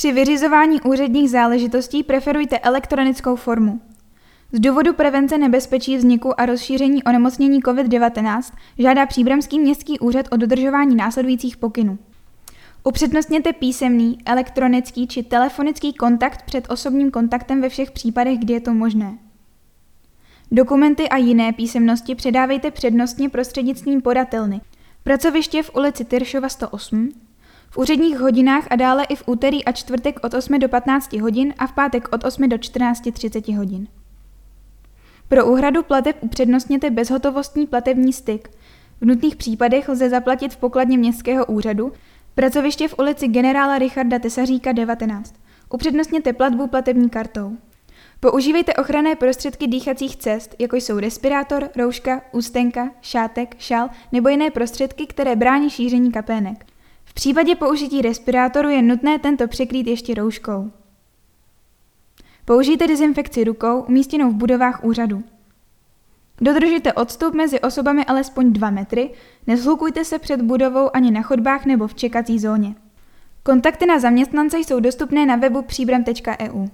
Při vyřizování úředních záležitostí preferujte elektronickou formu. Z důvodu prevence nebezpečí vzniku a rozšíření onemocnění COVID-19 žádá Příbramský městský úřad o dodržování následujících pokynů. Upřednostněte písemný, elektronický či telefonický kontakt před osobním kontaktem ve všech případech, kdy je to možné. Dokumenty a jiné písemnosti předávejte přednostně prostřednictvím podatelny. Pracoviště v ulici Tyršova 108, v úředních hodinách a dále i v úterý a čtvrtek od 8 do 15 hodin a v pátek od 8 do 14.30 hodin. Pro úhradu plateb upřednostněte bezhotovostní platební styk. V nutných případech lze zaplatit v pokladně městského úřadu, pracoviště v ulici generála Richarda Tesaříka 19. Upřednostněte platbu platební kartou. Používejte ochranné prostředky dýchacích cest, jako jsou respirátor, rouška, ústenka, šátek, šal nebo jiné prostředky, které brání šíření kapének. Případě použití respirátoru je nutné tento překrýt ještě rouškou. Použijte dezinfekci rukou umístěnou v budovách úřadu. Dodržujte odstup mezi osobami alespoň 2 metry, nezhlukujte se před budovou ani na chodbách nebo v čekací zóně. Kontakty na zaměstnance jsou dostupné na webu příbram.eu.